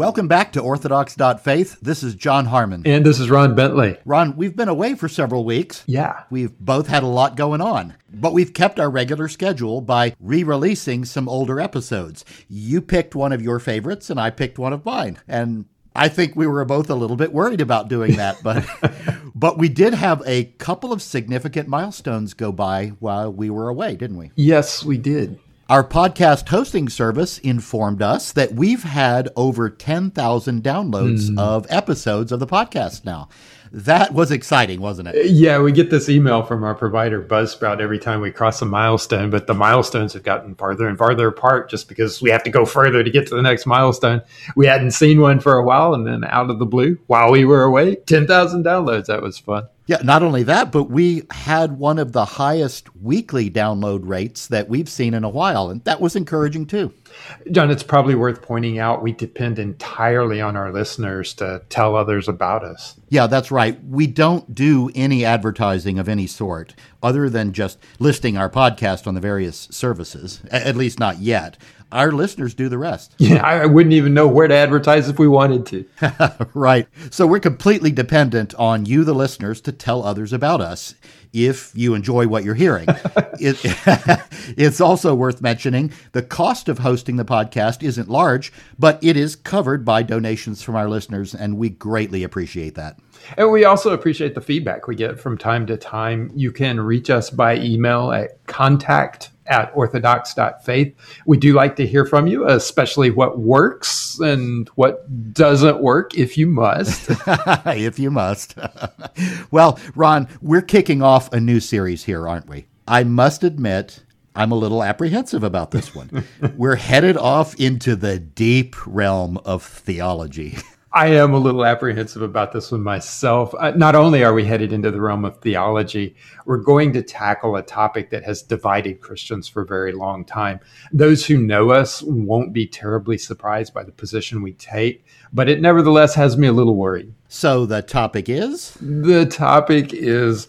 Welcome back to Orthodocs.Faith. This is John Harmon. And this is Ron Bentley. Ron, we've been away for several weeks. Yeah. We've both had a lot going on, but we've kept our regular schedule by re releasing some older episodes. You picked one of your favorites, and I picked one of mine. And I think we were both a little bit worried about doing that, but but we did have a couple of significant milestones go by while we were away, didn't we? Yes, we did. Our podcast hosting service informed us that we've had over 10,000 downloads mm. of episodes of the podcast now. That was exciting, wasn't it? Yeah, we get this email from our provider Buzzsprout every time we cross a milestone, but the milestones have gotten farther and farther apart just because we have to go further to get to the next milestone. We hadn't seen one for a while, and then out of the blue, while we were away, 10,000 downloads. That was fun. Yeah, not only that, but we had one of the highest weekly download rates that we've seen in a while, and that was encouraging too. John, it's probably worth pointing out we depend entirely on our listeners to tell others about us. Yeah, that's right. We don't do any advertising of any sort other than just listing our podcast on the various services, at least not yet our listeners do the rest. Yeah, I wouldn't even know where to advertise if we wanted to. right. So we're completely dependent on you, the listeners, to tell others about us if you enjoy what you're hearing. it, it's also worth mentioning the cost of hosting the podcast isn't large, but it is covered by donations from our listeners, and we greatly appreciate that. And we also appreciate the feedback we get from time to time. You can reach us by email at contact at orthodocs.faith. We do like to hear from you, especially what works and what doesn't work if you must. if you must. well, Ron, we're kicking off a new series here, aren't we? I must admit, I'm a little apprehensive about this one. we're headed off into the deep realm of theology. I am a little apprehensive about this one myself. Uh, not only are we headed into the realm of theology, we're going to tackle a topic that has divided Christians for a very long time. Those who know us won't be terribly surprised by the position we take, but it nevertheless has me a little worried. So the topic is? The topic is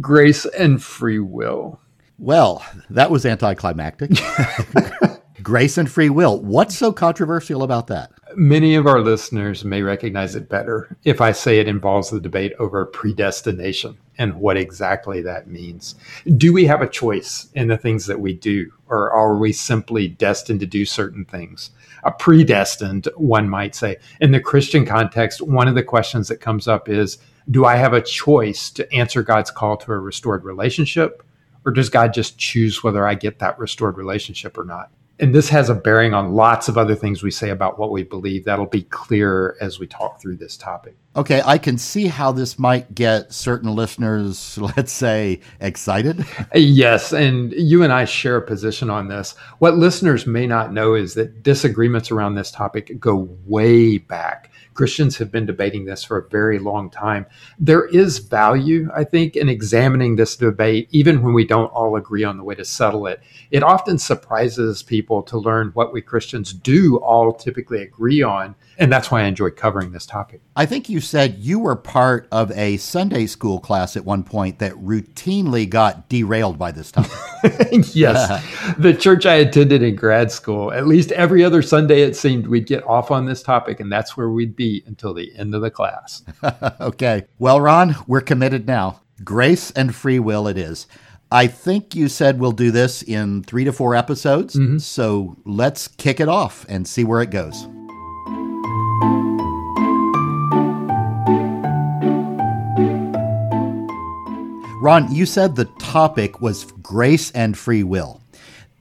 grace and free will. Well, that was anticlimactic. grace and free will. What's so controversial about that? Many of our listeners may recognize it better if I say it involves the debate over predestination and what exactly that means. Do we have a choice in the things that we do, or are we simply destined to do certain things? A predestined, one might say. In the Christian context, one of the questions that comes up is Do I have a choice to answer God's call to a restored relationship? Or does God just choose whether I get that restored relationship or not? And this has a bearing on lots of other things we say about what we believe. That'll be clearer as we talk through this topic. Okay, I can see how this might get certain listeners, let's say, excited. Yes, and you and I share a position on this. What listeners may not know is that disagreements around this topic go way back. Christians have been debating this for a very long time. There is value, I think, in examining this debate, even when we don't all agree on the way to settle it. It often surprises people to learn what we Christians do all typically agree on. And that's why I enjoy covering this topic. I think you said you were part of a Sunday school class at one point that routinely got derailed by this topic. yes. the church I attended in grad school, at least every other Sunday, it seemed we'd get off on this topic, and that's where we'd be until the end of the class. okay. Well, Ron, we're committed now. Grace and free will it is. I think you said we'll do this in three to four episodes. Mm-hmm. So let's kick it off and see where it goes. Ron, you said the topic was grace and free will.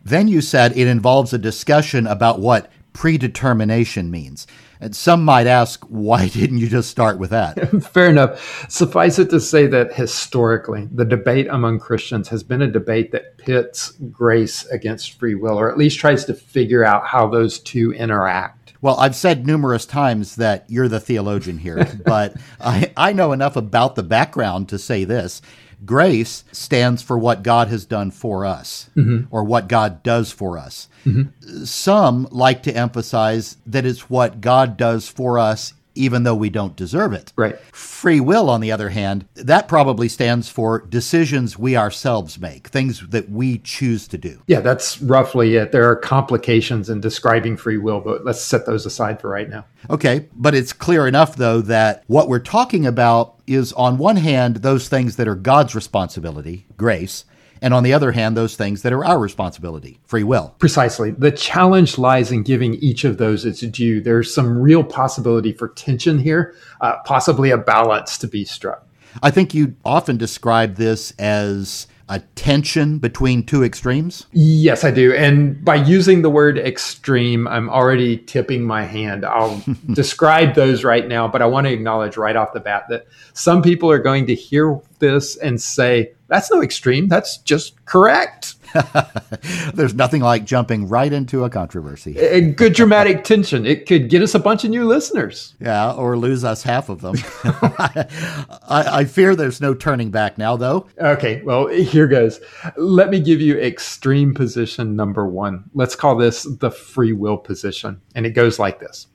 Then you said it involves a discussion about what predetermination means. And some might ask, why didn't you just start with that? Fair enough. Suffice it to say that historically, the debate among Christians has been a debate that pits grace against free will, or at least tries to figure out how those two interact. Well, I've said numerous times that you're the theologian here, but I, I know enough about the background to say this. Grace stands for what God has done for us mm-hmm. or what God does for us. Mm-hmm. Some like to emphasize that it's what God does for us even though we don't deserve it. Right. Free will, on the other hand, that probably stands for decisions we ourselves make, things that we choose to do. Yeah, that's roughly it. There are complications in describing free will, but let's set those aside for right now. Okay, but it's clear enough, though, that what we're talking about is, on one hand, those things that are God's responsibility, grace, and on the other hand, those things that are our responsibility, free will. Precisely. The challenge lies in giving each of those its due. There's some real possibility for tension here, uh, possibly a balance to be struck. I think you often describe this as a tension between two extremes? Yes, I do. And by using the word extreme, I'm already tipping my hand. I'll describe those right now, but I want to acknowledge right off the bat that some people are going to hear this and say, that's no extreme, that's just correct. There's nothing like jumping right into a controversy. A good dramatic tension. It could get us a bunch of new listeners. Yeah, or lose us half of them. I, I, fear there's no turning back now, though. Okay, well, here goes. Let me give you extreme position number one. Let's call this the free will position. And it goes like this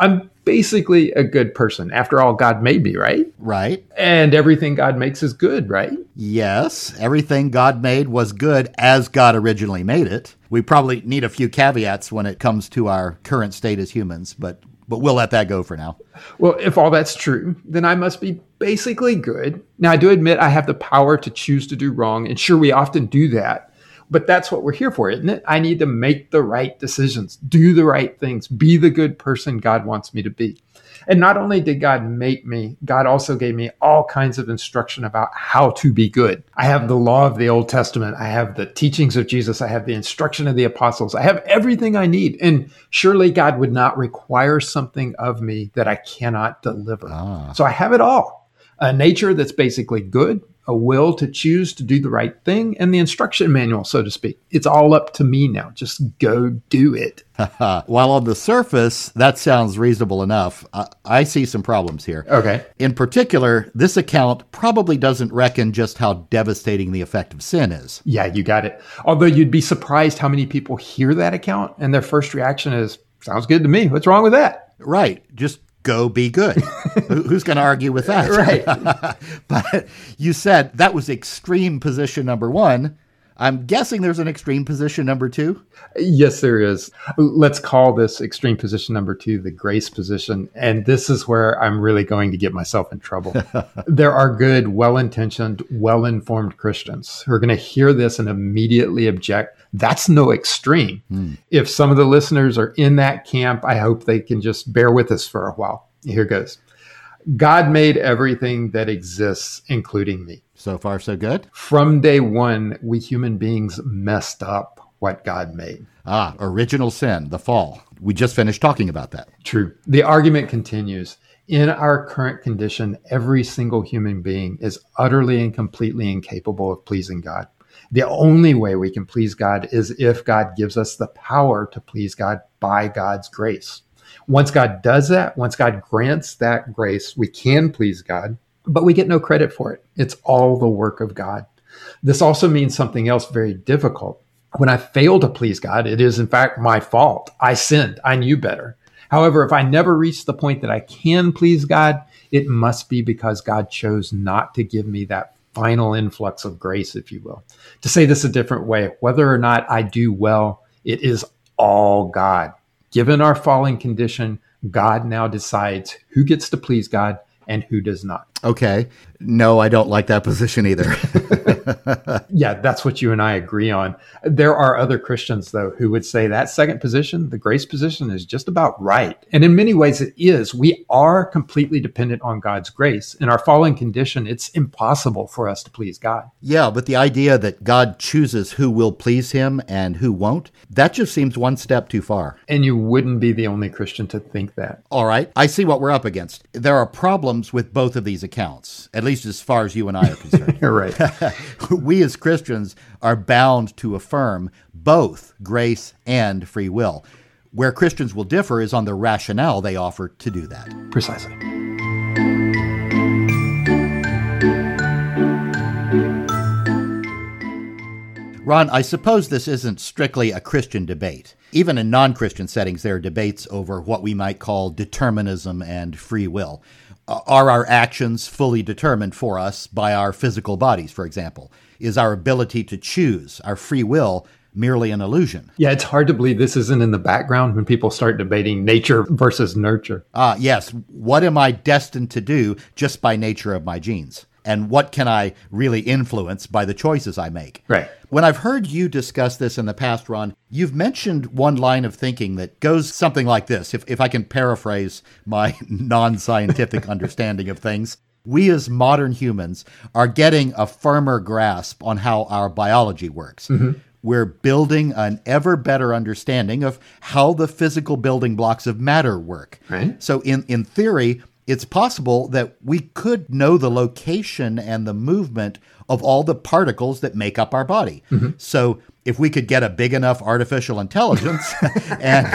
I'm basically a good person. After all, God made me, right? Right. And everything God makes is good, right? Yes. Everything God made was good as God originally made it. We probably need a few caveats when it comes to our current state as humans, but but we'll let that go for now. Well, if all that's true, then I must be basically good. Now, I do admit I have the power to choose to do wrong, and sure, we often do that. But that's what we're here for, isn't it? I need to make the right decisions, do the right things, be the good person God wants me to be. And not only did God make me, God also gave me all kinds of instruction about how to be good. I have the law of the Old Testament. I have the teachings of Jesus. I have the instruction of the apostles. I have everything I need. And surely God would not require something of me that I cannot deliver. Ah. So I have it all. A nature that's basically good, a will to choose to do the right thing and the instruction manual, so to speak. It's all up to me now. Just go do it. While on the surface, that sounds reasonable enough, I, I see some problems here. Okay. In particular, this account probably doesn't reckon just how devastating the effect of sin is. Yeah, you got it. Although you'd be surprised how many people hear that account and their first reaction is, sounds good to me. What's wrong with that? Right. Just go be good. Who's going to argue with that? Right. but you said that was extreme position number one. I'm guessing there's an extreme position number two. Yes, there is. Let's call this extreme position number two the grace position. And this is where I'm really going to get myself in trouble. there are good, well intentioned, well informed Christians who are going to hear this and immediately object. That's no extreme. Mm. If some of the listeners are in that camp, I hope they can just bear with us for a while. Here goes. God made everything that exists, including me. So far, so good. From day one, we human beings messed up what God made. Ah, original sin, the fall. We just finished talking about that. True. The argument continues. In our current condition, every single human being is utterly and completely incapable of pleasing God. The only way we can please God is if God gives us the power to please God by God's grace. Once God does that, once God grants that grace, we can please God, but we get no credit for it. It's all the work of God. This also means something else very difficult. When I fail to please God, it is in fact my fault. I sinned. I knew better. However, if I never reach the point that I can please God, it must be because God chose not to give me that final influx of grace, if you will. To say this a different way, whether or not I do well, it is all God. Given our falling condition, God now decides who gets to please God and who does not. Okay. No, I don't like that position either. yeah, that's what you and I agree on. There are other Christians, though, who would say that second position, the grace position, is just about right. And in many ways, it is. We are completely dependent on God's grace. In our fallen condition, it's impossible for us to please God. Yeah, but the idea that God chooses who will please him and who won't, that just seems one step too far. And you wouldn't be the only Christian to think that. All right. I see what we're up against. There are problems with both of these accounts, at least as far as you and I are concerned. You're right. we as Christians are bound to affirm both grace and free will. Where Christians will differ is on the rationale they offer to do that. Precisely. Ron, I suppose this isn't strictly a Christian debate. Even in non Christian settings, there are debates over what we might call determinism and free will. Uh, are our actions fully determined for us by our physical bodies, for example? Is our ability to choose, our free will, merely an illusion? Yeah, it's hard to believe this isn't in the background when people start debating nature versus nurture. Ah, yes. What am I destined to do just by nature of my genes? And what can I really influence by the choices I make? Right. When I've heard you discuss this in the past, Ron, you've mentioned one line of thinking that goes something like this, if, if I can paraphrase my non scientific understanding of things. We as modern humans are getting a firmer grasp on how our biology works. Mm-hmm. We're building an ever better understanding of how the physical building blocks of matter work. Right. So, in, in theory, it's possible that we could know the location and the movement of all the particles that make up our body. Mm-hmm. So if we could get a big enough artificial intelligence and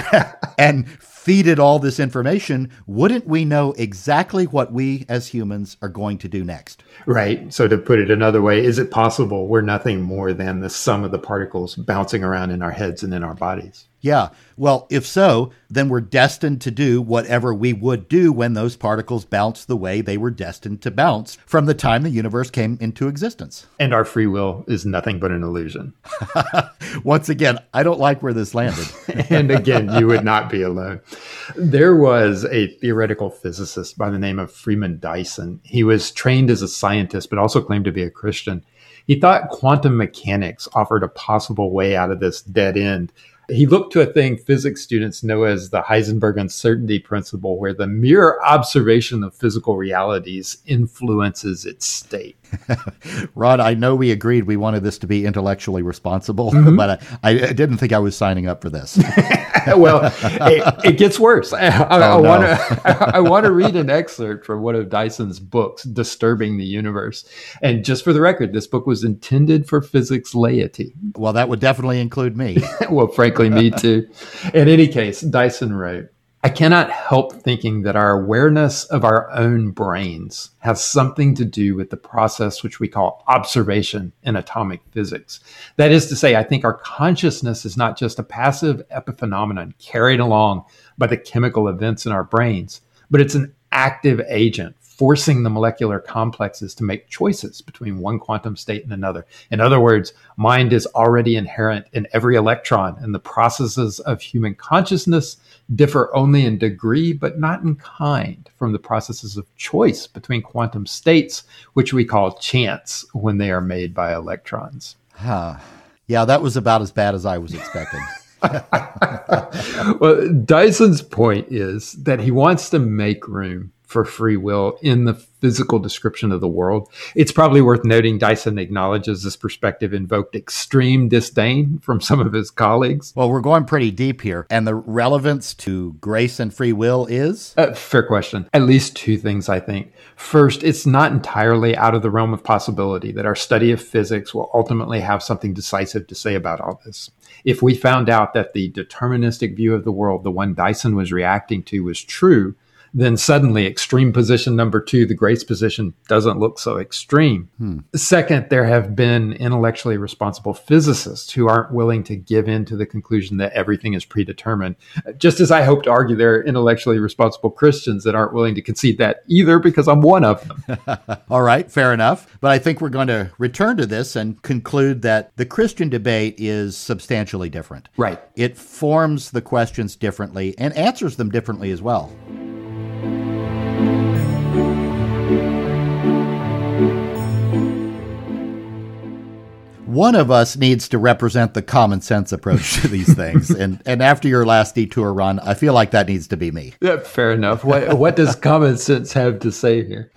and feed it all this information, wouldn't we know exactly what we as humans are going to do next? Right. So, to put it another way, is it possible we're nothing more than the sum of the particles bouncing around in our heads and in our bodies? Yeah. Well, if so, then we're destined to do whatever we would do when those particles bounce the way they were destined to bounce from the time the universe came into existence. And our free will is nothing but an illusion. Once again, I don't like where this landed. and again, you would not be alone. There was a theoretical physicist by the name of Freeman Dyson. He was trained as a scientist, but also claimed to be a Christian. He thought quantum mechanics offered a possible way out of this dead end he looked to a thing physics students know as the Heisenberg uncertainty principle, where the mere observation of physical realities influences its state. Ron, I know we agreed we wanted this to be intellectually responsible, mm-hmm. but I, I, didn't think I was signing up for this. well, it, it, gets worse. I, oh, I want to I want to read an excerpt from one of Dyson's books, "Disturbing the Universe." And just for the record, this book was intended for physics laity. Well, that would definitely include me. well, frankly, me too. In any case, Dyson wrote. I cannot help thinking that our awareness of our own brains has something to do with the process which we call observation in atomic physics. That is to say, I think our consciousness is not just a passive epiphenomenon carried along by the chemical events in our brains, but it's an active agent forcing the molecular complexes to make choices between one quantum state and another. In other words, mind is already inherent in every electron, and the processes of human consciousness differ only in degree, but not in kind, from the processes of choice between quantum states, which we call chance when they are made by electrons. Huh. Yeah, that was about as bad as I was expecting. well, Dyson's point is that he wants to make room for free will in the physical description of the world. It's probably worth noting Dyson acknowledges this perspective invoked extreme disdain from some of his colleagues. Well, we're going pretty deep here. And the relevance to grace and free will is? Uh, fair question. At least two things, I think. First, it's not entirely out of the realm of possibility that our study of physics will ultimately have something decisive to say about all this. If we found out that the deterministic view of the world, the one Dyson was reacting to, was true, then suddenly extreme position number two, the grace position, doesn't look so extreme. Hmm. Second, there have been intellectually responsible physicists who aren't willing to give in to the conclusion that everything is predetermined. Just as I hope to argue there are intellectually responsible Christians that aren't willing to concede that either, because I'm one of them. All right, fair enough. But I think we're going to return to this and conclude that the Christian debate is substantially different. Right. It forms the questions differently and answers them differently as well. One of us needs to represent the common sense approach to these things. and and after your last detour Ron, I feel like that needs to be me. Yeah, fair enough. What what does common sense have to say here?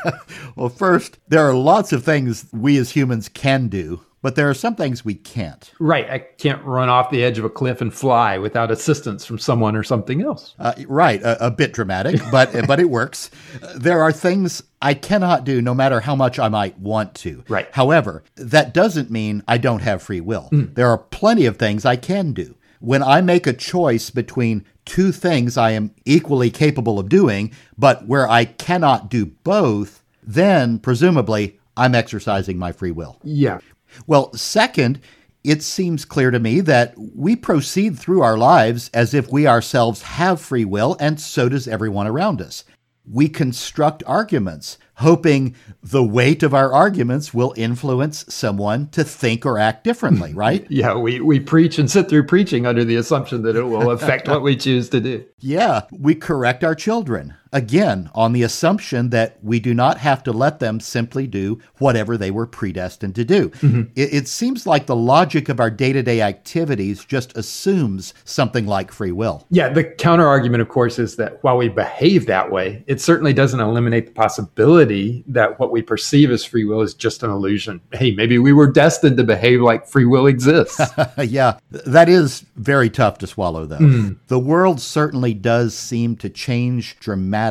well, first, there are lots of things we as humans can do but there are some things we can't. Right. I can't run off the edge of a cliff and fly without assistance from someone or something else. Uh, right. A, a, bit dramatic, but but it works. There are things I cannot do, no matter how much I might want to. Right. However, that doesn't mean I don't have free will. Mm. There are plenty of things I can do. When I make a choice between two things I am equally capable of doing, but where I cannot do both, then presumably I'm exercising my free will. Yeah. Well, second, it seems clear to me that we proceed through our lives as if we ourselves have free will, and so does everyone around us. We construct arguments hoping the weight of our arguments will influence someone to think or act differently, right? yeah, we, we preach and sit through preaching under the assumption that it will affect what we choose to do. Yeah, we correct our children, again, on the assumption that we do not have to let them simply do whatever they were predestined to do. Mm-hmm. It, it seems like the logic of our day to day activities just assumes something like free will. Yeah, the counter argument, of course, is that while we behave that way, it certainly doesn't eliminate the possibility that what we perceive as free will is just an illusion. Hey, maybe we were destined to behave like free will exists. yeah, that is very tough to swallow, though. Mm. The world certainly does seem to change dramatically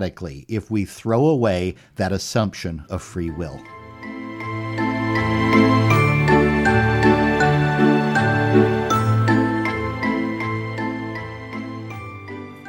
if we throw away that assumption of free will.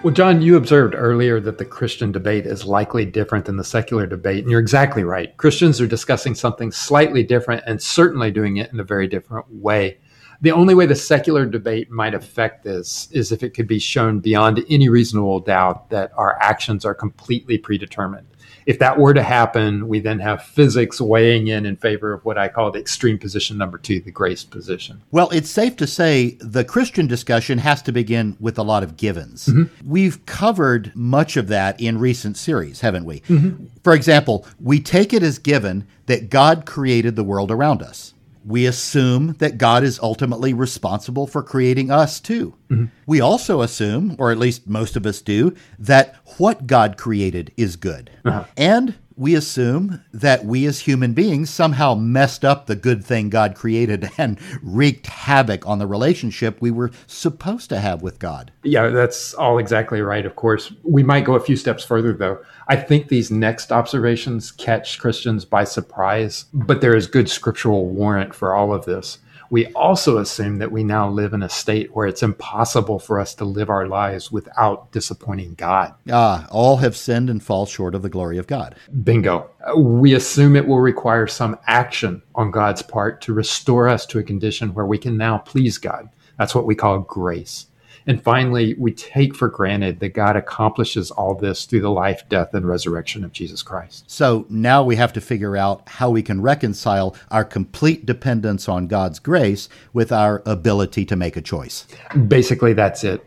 Well, John, you observed earlier that the Christian debate is likely different than the secular debate, and you're exactly right. Christians are discussing something slightly different and certainly doing it in a very different way. The only way the secular debate might affect this is if it could be shown beyond any reasonable doubt that our actions are completely predetermined if that were to happen, we then have physics weighing in in favor of what I call the extreme position number two, the grace position. Well, it's safe to say the Christian discussion has to begin with a lot of givens. Mm-hmm. We've covered much of that in recent series, haven't we? Mm-hmm. For example, we take it as given that God created the world around us we assume that God is ultimately responsible for creating us too. Mm-hmm. We also assume, or at least most of us do, that what God created is good. Uh-huh. And we assume that we as human beings somehow messed up the good thing God created and wreaked havoc on the relationship we were supposed to have with God. Yeah, that's all exactly right. Of course, we might go a few steps further, though. I think these next observations catch Christians by surprise, but there is good scriptural warrant for all of this we also assume that we now live in a state where it's impossible for us to live our lives without disappointing God. Ah, all have sinned and fall short of the glory of God. Bingo. We assume it will require some action on God's part to restore us to a condition where we can now please God. That's what we call grace. And finally, we take for granted that God accomplishes all this through the life, death, and resurrection of Jesus Christ. So now we have to figure out how we can reconcile our complete dependence on God's grace with our ability to make a choice. Basically, that's it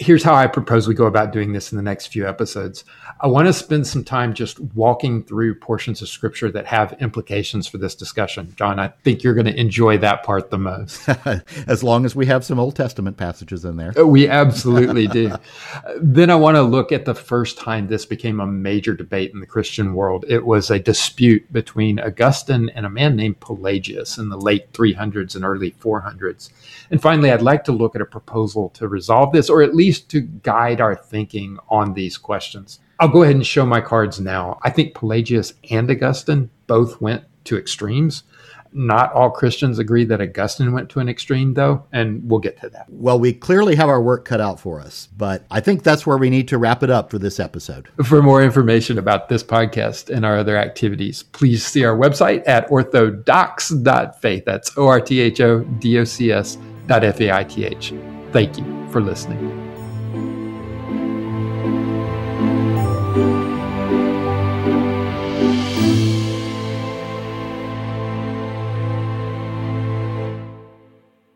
here's how I propose we go about doing this in the next few episodes. I want to spend some time just walking through portions of scripture that have implications for this discussion. John, I think you're going to enjoy that part the most. as long as we have some Old Testament passages in there. We absolutely do. then I want to look at the first time this became a major debate in the Christian world. It was a dispute between Augustine and a man named Pelagius in the late 300s and early 400s. And finally, I'd like to look at a proposal to resolve this, or at least to guide our thinking on these questions. I'll go ahead and show my cards now. I think Pelagius and Augustine both went to extremes. Not all Christians agree that Augustine went to an extreme, though, and we'll get to that. Well, we clearly have our work cut out for us, but I think that's where we need to wrap it up for this episode. For more information about this podcast and our other activities, please see our website at orthodocs.faith. That's O R T H O D O C S F A I T H. Thank you for listening.